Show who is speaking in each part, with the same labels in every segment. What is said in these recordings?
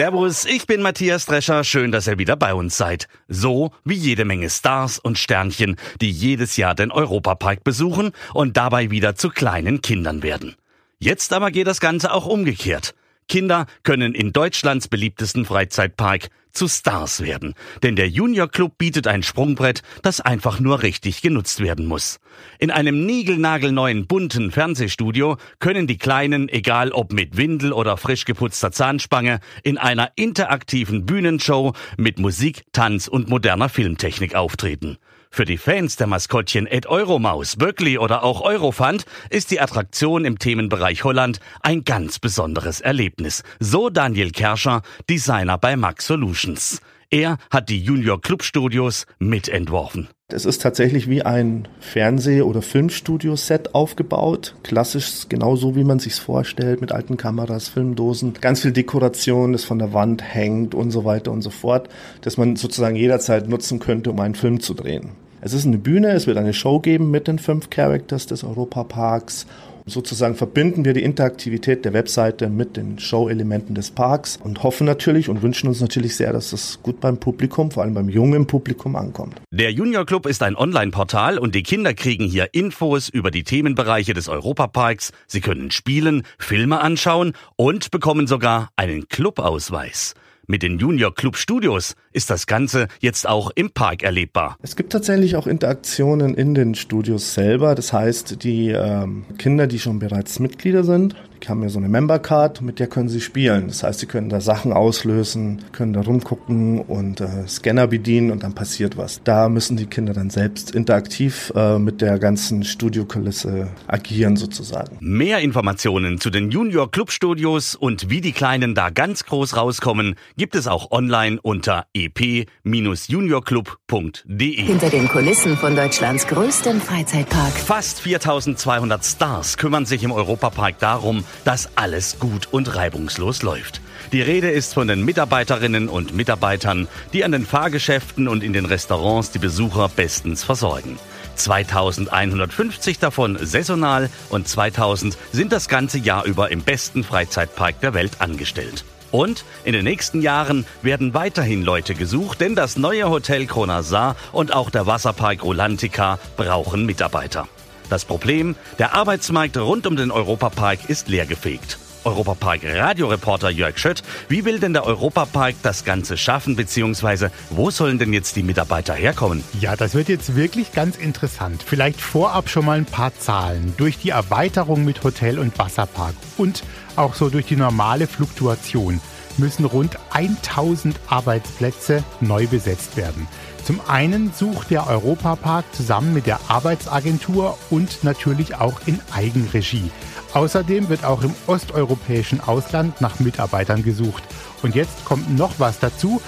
Speaker 1: Servus, ich bin Matthias Drescher. Schön, dass ihr wieder bei uns seid. So wie jede Menge Stars und Sternchen, die jedes Jahr den Europapark besuchen und dabei wieder zu kleinen Kindern werden. Jetzt aber geht das Ganze auch umgekehrt. Kinder können in Deutschlands beliebtesten Freizeitpark zu Stars werden. Denn der Junior Club bietet ein Sprungbrett, das einfach nur richtig genutzt werden muss. In einem niegelnagelneuen bunten Fernsehstudio können die Kleinen, egal ob mit Windel oder frisch geputzter Zahnspange, in einer interaktiven Bühnenshow mit Musik, Tanz und moderner Filmtechnik auftreten. Für die Fans der Maskottchen Ed Euromaus, Böckli oder auch Eurofund ist die Attraktion im Themenbereich Holland ein ganz besonderes Erlebnis. So Daniel Kerscher, Designer bei Max Solutions. Er hat die Junior Club Studios mitentworfen.
Speaker 2: Es ist tatsächlich wie ein Fernseh- oder Filmstudio-Set aufgebaut. Klassisch, genauso wie man sich's vorstellt, mit alten Kameras, Filmdosen, ganz viel Dekoration, das von der Wand hängt und so weiter und so fort, dass man sozusagen jederzeit nutzen könnte, um einen Film zu drehen. Es ist eine Bühne, es wird eine Show geben mit den fünf Characters des Europaparks Sozusagen verbinden wir die Interaktivität der Webseite mit den Show-Elementen des Parks und hoffen natürlich und wünschen uns natürlich sehr, dass es gut beim Publikum, vor allem beim jungen Publikum ankommt.
Speaker 1: Der Junior Club ist ein Online-Portal und die Kinder kriegen hier Infos über die Themenbereiche des Europaparks. Sie können spielen, Filme anschauen und bekommen sogar einen Clubausweis. Mit den Junior Club Studios ist das Ganze jetzt auch im Park erlebbar.
Speaker 2: Es gibt tatsächlich auch Interaktionen in den Studios selber. Das heißt, die ähm, Kinder, die schon bereits Mitglieder sind, die haben ja so eine Member Card, mit der können sie spielen. Das heißt, sie können da Sachen auslösen, können da rumgucken und äh, Scanner bedienen und dann passiert was. Da müssen die Kinder dann selbst interaktiv äh, mit der ganzen Studiokulisse agieren sozusagen.
Speaker 1: Mehr Informationen zu den Junior Club Studios und wie die Kleinen da ganz groß rauskommen, gibt es auch online unter ep-juniorclub.de.
Speaker 3: Hinter den Kulissen von Deutschlands größtem Freizeitpark.
Speaker 1: Fast 4200 Stars kümmern sich im Europapark darum, dass alles gut und reibungslos läuft. Die Rede ist von den Mitarbeiterinnen und Mitarbeitern, die an den Fahrgeschäften und in den Restaurants die Besucher bestens versorgen. 2150 davon saisonal und 2000 sind das ganze Jahr über im besten Freizeitpark der Welt angestellt. Und in den nächsten Jahren werden weiterhin Leute gesucht, denn das neue Hotel Kronasar und auch der Wasserpark Rolantica brauchen Mitarbeiter. Das Problem, der Arbeitsmarkt rund um den Europapark ist leergefegt. Europapark Radioreporter Jörg Schött, wie will denn der Europapark das Ganze schaffen, beziehungsweise wo sollen denn jetzt die Mitarbeiter herkommen?
Speaker 4: Ja, das wird jetzt wirklich ganz interessant. Vielleicht vorab schon mal ein paar Zahlen. Durch die Erweiterung mit Hotel und Wasserpark und auch so durch die normale Fluktuation müssen rund 1000 Arbeitsplätze neu besetzt werden. Zum einen sucht der Europapark zusammen mit der Arbeitsagentur und natürlich auch in Eigenregie. Außerdem wird auch im osteuropäischen Ausland nach Mitarbeitern gesucht. Und jetzt kommt noch was dazu.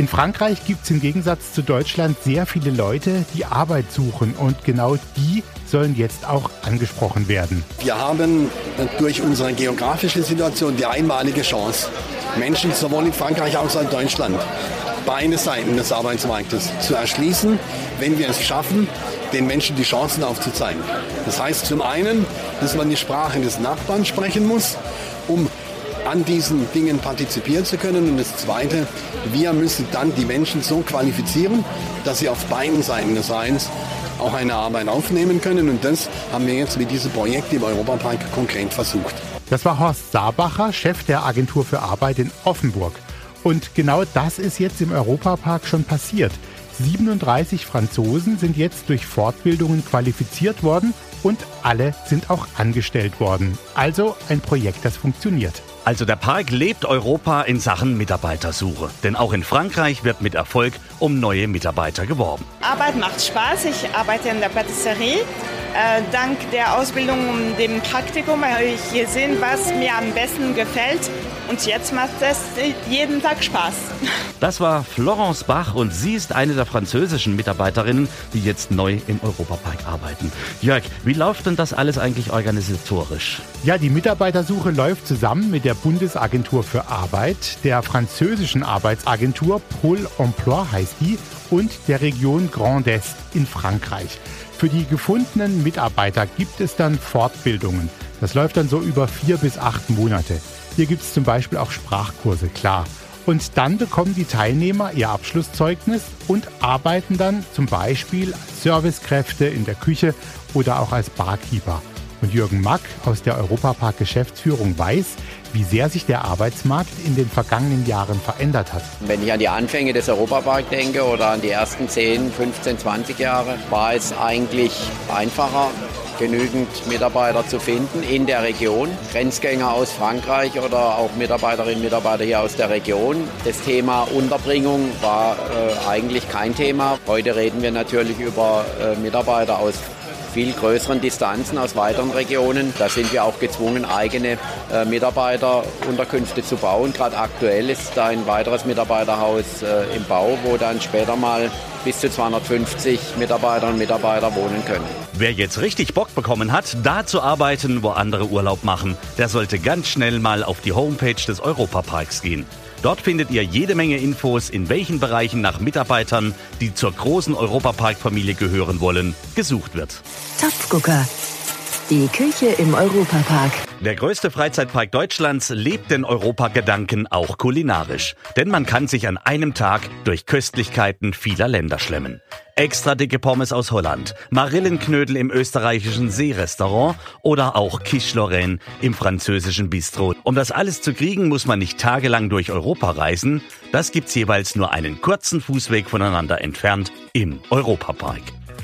Speaker 4: In Frankreich gibt es im Gegensatz zu Deutschland sehr viele Leute, die Arbeit suchen und genau die sollen jetzt auch angesprochen werden.
Speaker 5: Wir haben durch unsere geografische Situation die einmalige Chance, Menschen sowohl in Frankreich als auch in Deutschland beide Seiten des Arbeitsmarktes zu erschließen, wenn wir es schaffen, den Menschen die Chancen aufzuzeigen. Das heißt zum einen, dass man die Sprache des Nachbarn sprechen muss, um an diesen Dingen partizipieren zu können. Und das Zweite, wir müssen dann die Menschen so qualifizieren, dass sie auf beiden Seiten des Rheins auch eine Arbeit aufnehmen können. Und das haben wir jetzt mit diesem Projekt im Europapark konkret versucht.
Speaker 4: Das war Horst Sabacher, Chef der Agentur für Arbeit in Offenburg. Und genau das ist jetzt im Europapark schon passiert. 37 Franzosen sind jetzt durch Fortbildungen qualifiziert worden und alle sind auch angestellt worden. Also ein Projekt, das funktioniert.
Speaker 1: Also der Park lebt Europa in Sachen Mitarbeitersuche. Denn auch in Frankreich wird mit Erfolg um neue Mitarbeiter geworben.
Speaker 6: Arbeit macht Spaß. Ich arbeite in der Patisserie. Äh, dank der Ausbildung und dem Praktikum habe ich gesehen, was mir am besten gefällt Und jetzt macht es jeden Tag Spaß.
Speaker 1: Das war Florence Bach und sie ist eine der französischen Mitarbeiterinnen, die jetzt neu im Europapark arbeiten. Jörg, wie läuft denn das alles eigentlich organisatorisch?
Speaker 4: Ja, die Mitarbeitersuche läuft zusammen mit der Bundesagentur für Arbeit, der französischen Arbeitsagentur Pôle Emploi heißt die und der Region Grand Est in Frankreich. Für die gefundenen Mitarbeiter gibt es dann Fortbildungen. Das läuft dann so über vier bis acht Monate. Hier gibt es zum Beispiel auch Sprachkurse, klar. Und dann bekommen die Teilnehmer ihr Abschlusszeugnis und arbeiten dann zum Beispiel als Servicekräfte in der Küche oder auch als Barkeeper. Und Jürgen Mack aus der Europapark Geschäftsführung weiß, wie sehr sich der Arbeitsmarkt in den vergangenen Jahren verändert hat.
Speaker 7: Wenn ich an die Anfänge des Europapark denke oder an die ersten 10, 15, 20 Jahre, war es eigentlich einfacher, genügend Mitarbeiter zu finden in der Region. Grenzgänger aus Frankreich oder auch Mitarbeiterinnen und Mitarbeiter hier aus der Region. Das Thema Unterbringung war äh, eigentlich kein Thema. Heute reden wir natürlich über äh, Mitarbeiter aus viel größeren Distanzen aus weiteren Regionen. Da sind wir auch gezwungen, eigene äh, Mitarbeiterunterkünfte zu bauen. Gerade aktuell ist da ein weiteres Mitarbeiterhaus äh, im Bau, wo dann später mal bis zu 250 Mitarbeiterinnen und Mitarbeiter wohnen können.
Speaker 1: Wer jetzt richtig Bock bekommen hat, da zu arbeiten, wo andere Urlaub machen, der sollte ganz schnell mal auf die Homepage des Europaparks gehen. Dort findet ihr jede Menge Infos, in welchen Bereichen nach Mitarbeitern, die zur großen Europapark-Familie gehören wollen, gesucht wird.
Speaker 3: Topfgucker. Die Küche im Europapark.
Speaker 1: Der größte Freizeitpark Deutschlands lebt den Europagedanken auch kulinarisch. Denn man kann sich an einem Tag durch Köstlichkeiten vieler Länder schlemmen. Extra dicke Pommes aus Holland, Marillenknödel im österreichischen Seerestaurant oder auch Quiche Lorraine im französischen Bistro. Um das alles zu kriegen, muss man nicht tagelang durch Europa reisen. Das gibt's jeweils nur einen kurzen Fußweg voneinander entfernt im Europapark.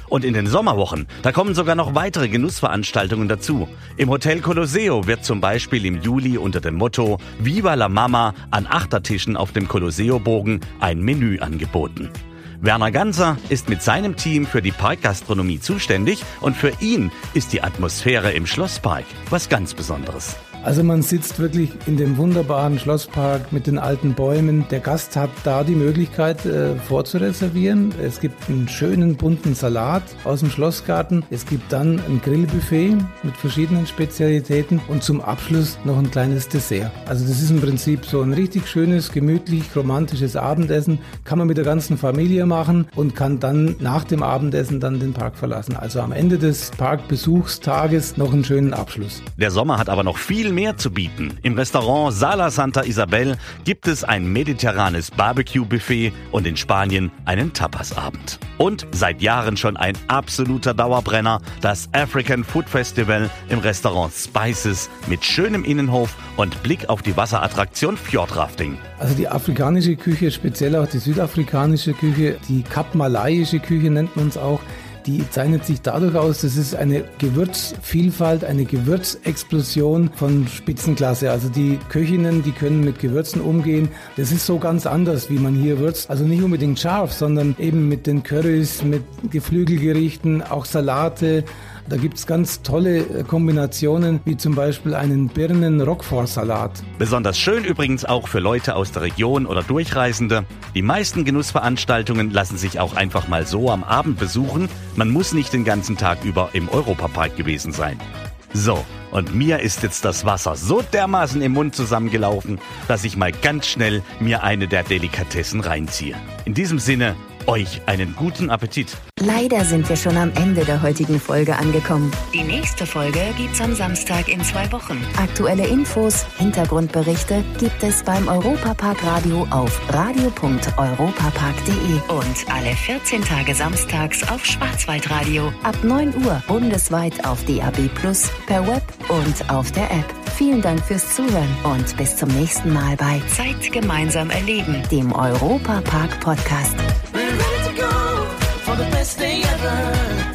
Speaker 1: Und in den Sommerwochen, da kommen sogar noch weitere Genussveranstaltungen dazu. Im Hotel Colosseo wird zum Beispiel im Juli unter dem Motto Viva la Mama an Achtertischen auf dem Colosseo-Bogen ein Menü angeboten. Werner Ganser ist mit seinem Team für die Parkgastronomie zuständig und für ihn ist die Atmosphäre im Schlosspark was ganz Besonderes.
Speaker 8: Also man sitzt wirklich in dem wunderbaren Schlosspark mit den alten Bäumen. Der Gast hat da die Möglichkeit äh, vorzureservieren. Es gibt einen schönen bunten Salat aus dem Schlossgarten. Es gibt dann ein Grillbuffet mit verschiedenen Spezialitäten und zum Abschluss noch ein kleines Dessert. Also das ist im Prinzip so ein richtig schönes, gemütlich, romantisches Abendessen. Kann man mit der ganzen Familie machen und kann dann nach dem Abendessen dann den Park verlassen. Also am Ende des Parkbesuchstages noch einen schönen Abschluss.
Speaker 1: Der Sommer hat aber noch viel mehr zu bieten. Im Restaurant Sala Santa Isabel gibt es ein mediterranes Barbecue-Buffet und in Spanien einen Tapasabend. Und seit Jahren schon ein absoluter Dauerbrenner, das African Food Festival im Restaurant Spices mit schönem Innenhof und Blick auf die Wasserattraktion Fjordrafting.
Speaker 8: Also die afrikanische Küche, speziell auch die südafrikanische Küche, die kapmalayische Küche nennt man es auch, die zeichnet sich dadurch aus, das ist eine Gewürzvielfalt, eine Gewürzexplosion von Spitzenklasse. Also die Köchinnen, die können mit Gewürzen umgehen. Das ist so ganz anders, wie man hier würzt. Also nicht unbedingt scharf, sondern eben mit den Currys, mit Geflügelgerichten, auch Salate. Da gibt es ganz tolle äh, Kombinationen, wie zum Beispiel einen Birnen-Roquefort-Salat.
Speaker 1: Besonders schön übrigens auch für Leute aus der Region oder Durchreisende. Die meisten Genussveranstaltungen lassen sich auch einfach mal so am Abend besuchen. Man muss nicht den ganzen Tag über im Europapark gewesen sein. So, und mir ist jetzt das Wasser so dermaßen im Mund zusammengelaufen, dass ich mal ganz schnell mir eine der Delikatessen reinziehe. In diesem Sinne, euch einen guten Appetit.
Speaker 3: Leider sind wir schon am Ende der heutigen Folge angekommen. Die nächste Folge gibt's am Samstag in zwei Wochen. Aktuelle Infos, Hintergrundberichte gibt es beim Europapark Radio auf radio.europapark.de und alle 14 Tage samstags auf Schwarzwaldradio ab 9 Uhr bundesweit auf DAB Plus, per Web und auf der App. Vielen Dank fürs Zuhören und bis zum nächsten Mal bei Zeit gemeinsam erleben, dem Europapark Podcast.
Speaker 9: We're ready to go for the best day ever.